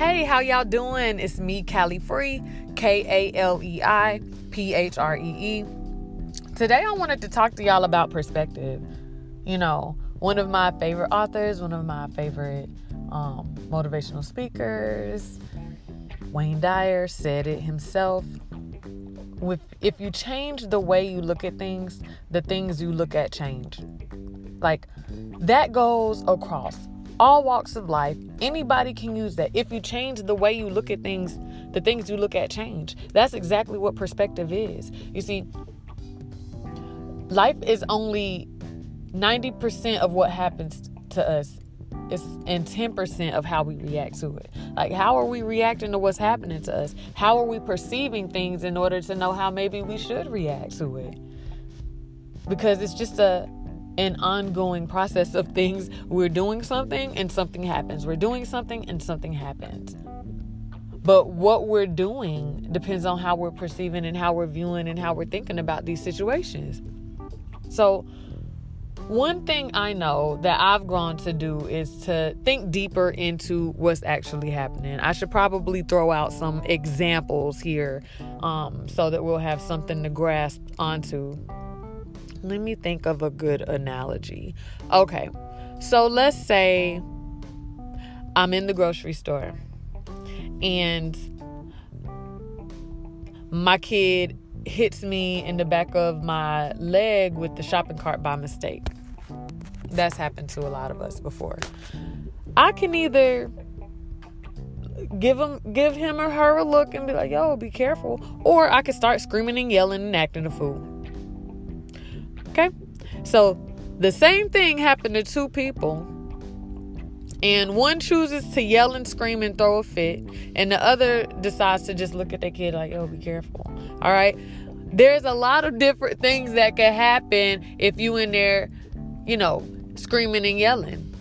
Hey, how y'all doing? It's me, Kaleiphree, K A L E I P H R E E. Today, I wanted to talk to y'all about perspective. You know, one of my favorite authors, one of my favorite um, motivational speakers, Wayne Dyer, said it himself. With, if you change the way you look at things, the things you look at change. Like that goes across all walks of life. Anybody can use that. If you change the way you look at things, the things you look at change. That's exactly what perspective is. You see, life is only 90% of what happens to us is and 10% of how we react to it. Like how are we reacting to what's happening to us? How are we perceiving things in order to know how maybe we should react to it? Because it's just a an ongoing process of things. We're doing something and something happens. We're doing something and something happens. But what we're doing depends on how we're perceiving and how we're viewing and how we're thinking about these situations. So, one thing I know that I've grown to do is to think deeper into what's actually happening. I should probably throw out some examples here um, so that we'll have something to grasp onto. Let me think of a good analogy. Okay, so let's say I'm in the grocery store and my kid hits me in the back of my leg with the shopping cart by mistake. That's happened to a lot of us before. I can either give him give him or her a look and be like, "Yo, be careful," or I could start screaming and yelling and acting a fool. Okay? So, the same thing happened to two people. And one chooses to yell and scream and throw a fit, and the other decides to just look at their kid like, "Yo, be careful." All right? There's a lot of different things that could happen if you in there, you know, screaming and yelling.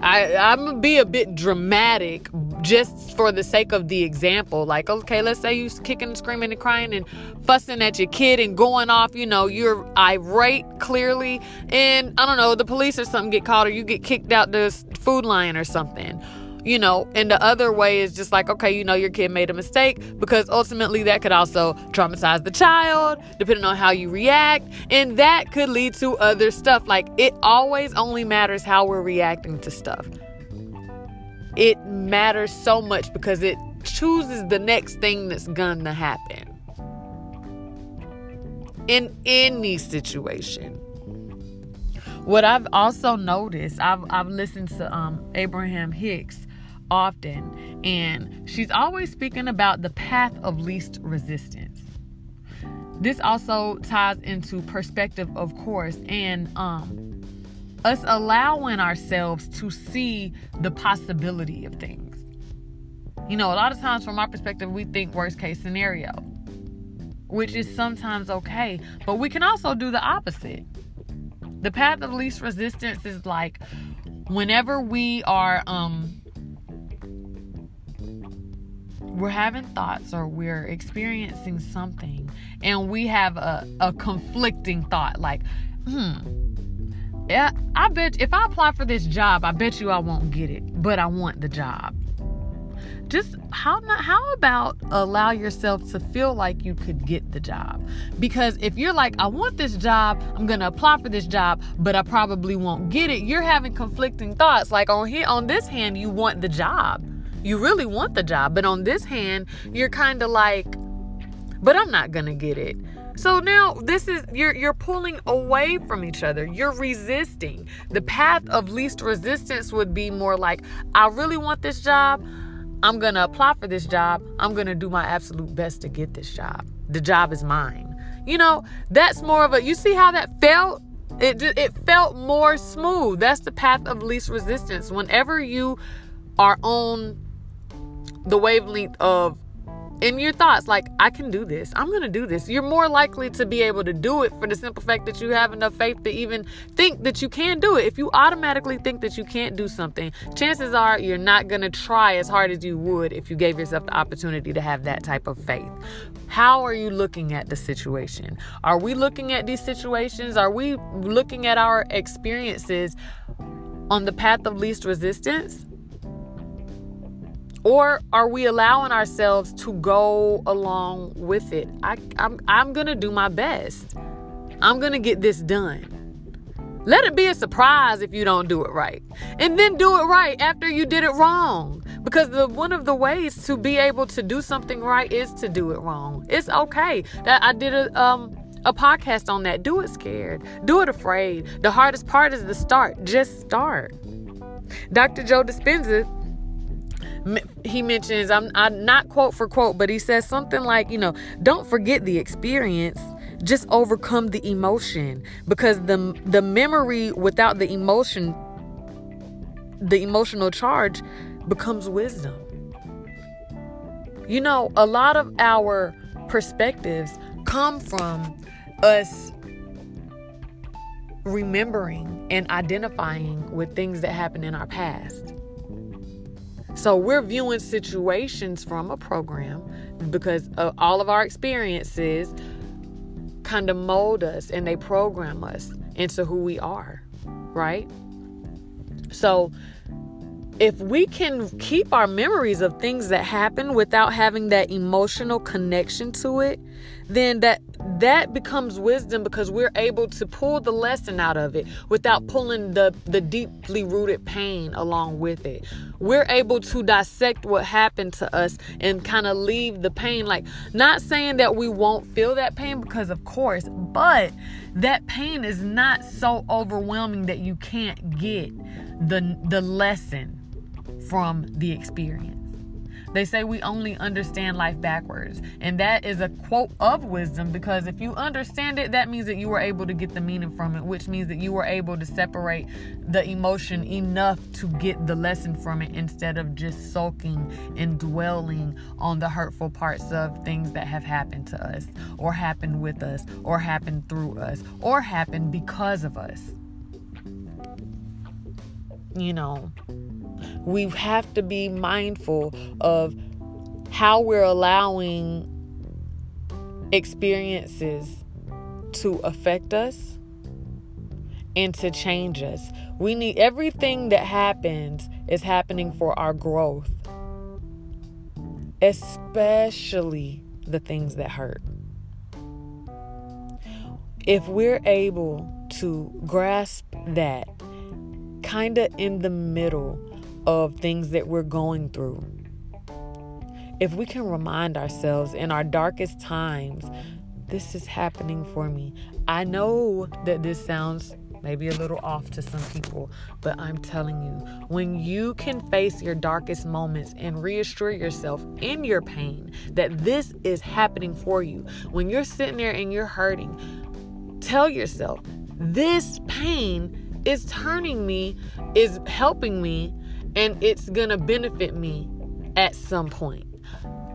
I, I'm gonna be a bit dramatic just for the sake of the example. Like, okay, let's say you're kicking, screaming, and crying and fussing at your kid and going off. You know, you're irate clearly, and I don't know, the police or something get called or you get kicked out the food line or something you know, and the other way is just like, okay, you know, your kid made a mistake because ultimately that could also traumatize the child, depending on how you react, and that could lead to other stuff. Like, it always only matters how we're reacting to stuff. It matters so much because it chooses the next thing that's gonna happen in any situation. What I've also noticed, I've I've listened to um, Abraham Hicks often, and she's always speaking about the path of least resistance. This also ties into perspective, of course, and um, us allowing ourselves to see the possibility of things. You know, a lot of times from our perspective, we think worst case scenario, which is sometimes okay, but we can also do the opposite. The path of least resistance is like whenever we are um we're having thoughts or we're experiencing something and we have a, a conflicting thought like, hmm, yeah, I bet if I apply for this job, I bet you I won't get it, but I want the job. Just how not how about allow yourself to feel like you could get the job? Because if you're like, I want this job, I'm gonna apply for this job, but I probably won't get it, you're having conflicting thoughts. Like on here on this hand, you want the job you really want the job. But on this hand, you're kind of like, but I'm not to get it. So now this is you're you're pulling away from each other. You're resisting. The path of least resistance would be more like I really want this job. I'm going to apply for this job. I'm going to do my absolute best to get this job. The job is mine. You know, that's more of a you see how that felt? It it felt more smooth. That's the path of least resistance. Whenever you are on the wavelength of in your thoughts like i can do this. I'm gonna do this. You're more likely to be able to do it for the simple fact that you have enough faith to even think that you can do it. If you automatically think that you can't do something chances are you're not gonna try as hard as you would if you gave yourself the opportunity to have that type of faith. How are you looking at the situation? Are we looking at these situations? Are we looking at our experiences on the path of least resistance or are we allowing ourselves to go along with it? I, I'm, I'm going to do my best. I'm going to get this done. Let it be a surprise if you don't do it right. And then do it right after you did it wrong. Because the one of the ways to be able to do something right is to do it wrong. It's okay. That I did a um a podcast on that. Do it scared. Do it afraid. The hardest part is the start. Just start. Dr. Joe Dispenza he mentions I'm, I'm not quote for quote but he says something like you know don't forget the experience just overcome the emotion. Because the the memory without the emotion the emotional charge becomes wisdom. You know a lot of our perspectives come from us remembering and identifying with things that happened in our past so we're viewing situations from a program because of all of our experiences kind of mold us and they program us into who we are, right? So if we can keep our memories of things that happen without having that emotional connection to it, then that that becomes wisdom because we're able to pull the lesson out of it without pulling the the deeply rooted pain along with it. We're able to dissect what happened to us and kind of leave the pain like not saying that we won't feel that pain because of course, but that pain is not so overwhelming that you can't get the the lesson from the experience. They say we only understand life backwards. And that is a quote of wisdom because if you understand it, that means that you were able to get the meaning from it, which means that you were able to separate the emotion enough to get the lesson from it instead of just sulking and dwelling on the hurtful parts of things that have happened to us, or happened with us, or happened through us, or happened because of us. You know, we have to be mindful of how we're allowing experiences to affect us and to change us. We need everything that happens is happening for our growth, especially the things that hurt. If we're able to grasp that kind of in the middle of things that we're going through. If we can remind ourselves in our darkest times, this is happening for me. I know that this sounds maybe a little off to some people, but I'm telling you, when you can face your darkest moments and reassure yourself in your pain that this is happening for you, when you're sitting there and you're hurting, tell yourself, this pain is turning me, is helping me and it's gonna benefit me at some point.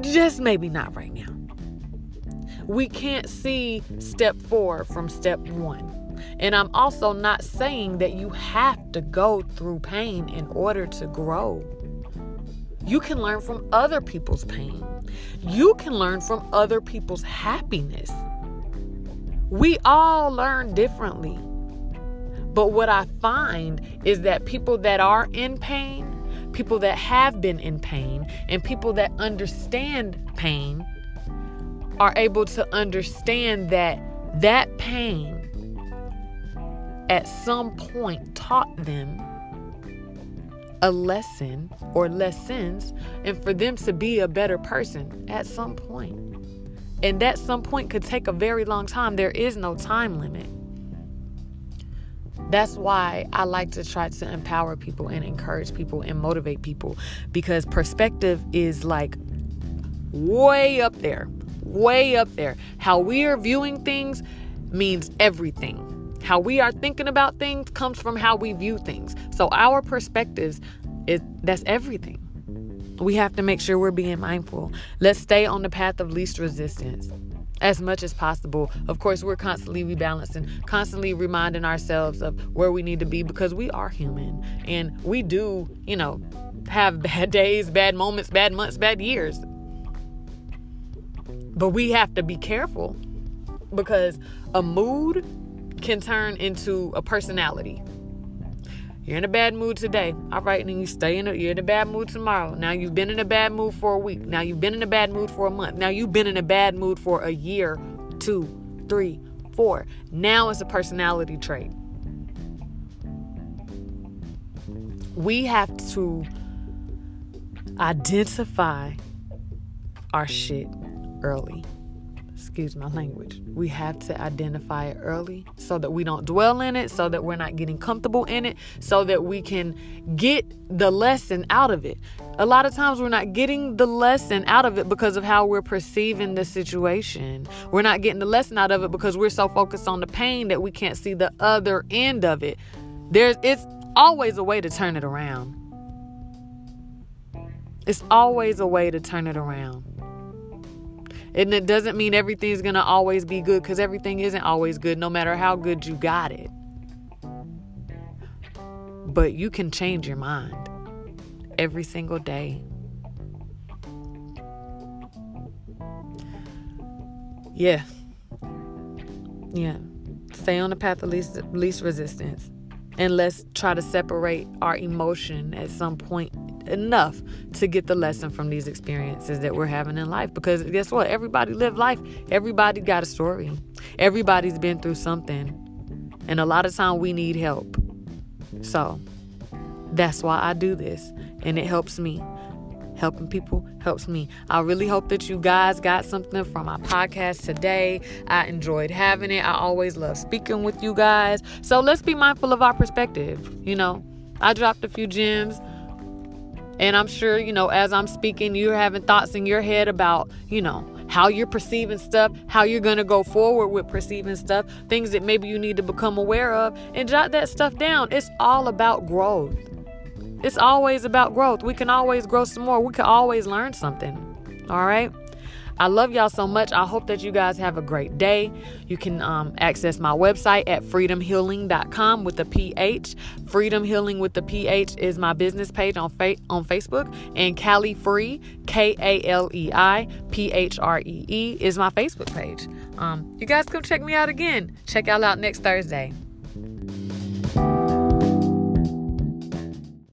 Just maybe not right now. We can't see step four from step one. And I'm also not saying that you have to go through pain in order to grow. You can learn from other people's pain. You can learn from other people's happiness. We all learn differently. But what I find is that people that are in pain, people that have been in pain, and people that understand pain are able to understand that that pain at some point taught them a lesson or lessons and for them to be a better person at some point. And that some point could take a very long time. There is no time limit. That's why I like to try to empower people and encourage people and motivate people because perspective is like way up there, way up there. How we are viewing things means everything. How we are thinking about things comes from how we view things. So our perspectives is that's everything. We have to make sure we're being mindful. Let's stay on the path of least resistance as much as possible. Of course, we're constantly rebalancing, constantly reminding ourselves of where we need to be because we are human and we do, you know, have bad days, bad moments, bad months, bad years. But we have to be careful because a mood can turn into a personality. You're in a bad mood today. All right, and you stay in a, you're in a bad mood tomorrow. Now you've been in a bad mood for a week. Now you've been in a bad mood for a month. Now you've been in a bad mood for a year, two, three, four. Now it's a personality trait. We have to identify our shit early excuse my language. We have to identify it early so that we don't dwell in it, so that we're not getting comfortable in it, so that we can get the lesson out of it. A lot of times we're not getting the lesson out of it because of how we're perceiving the situation. We're not getting the lesson out of it because we're so focused on the pain that we can't see the other end of it. There's it's always a way to turn it around. It's always a way to turn it around. And it doesn't mean everything's going to always be good because everything isn't always good, no matter how good you got it. But you can change your mind every single day. Yeah. Yeah. Stay on the path of least, least resistance. And let's try to separate our emotion at some point enough to get the lesson from these experiences that we're having in life. Because guess what? Everybody live life. Everybody got a story. Everybody's been through something. And a lot of time we need help. So that's why I do this. And it helps me. Helping people helps me. I really hope that you guys got something from my podcast today. I enjoyed having it. I always love speaking with you guys. So let's be mindful of our perspective. You know, I dropped a few gems. And I'm sure, you know, as I'm speaking, you're having thoughts in your head about, you know, how you're perceiving stuff, how you're going to go forward with perceiving stuff, things that maybe you need to become aware of, and jot that stuff down. It's all about growth. It's always about growth. We can always grow some more. We can always learn something. All right. I love y'all so much. I hope that you guys have a great day. You can um, access my website at phreedomhealing.com with the PH. Phreedom Healing with the PH is my business page on fa- on Facebook, and Kaleiphree K A L E I P H R E E is my Facebook page. Um, you guys come check me out again. Check y'all out next Thursday.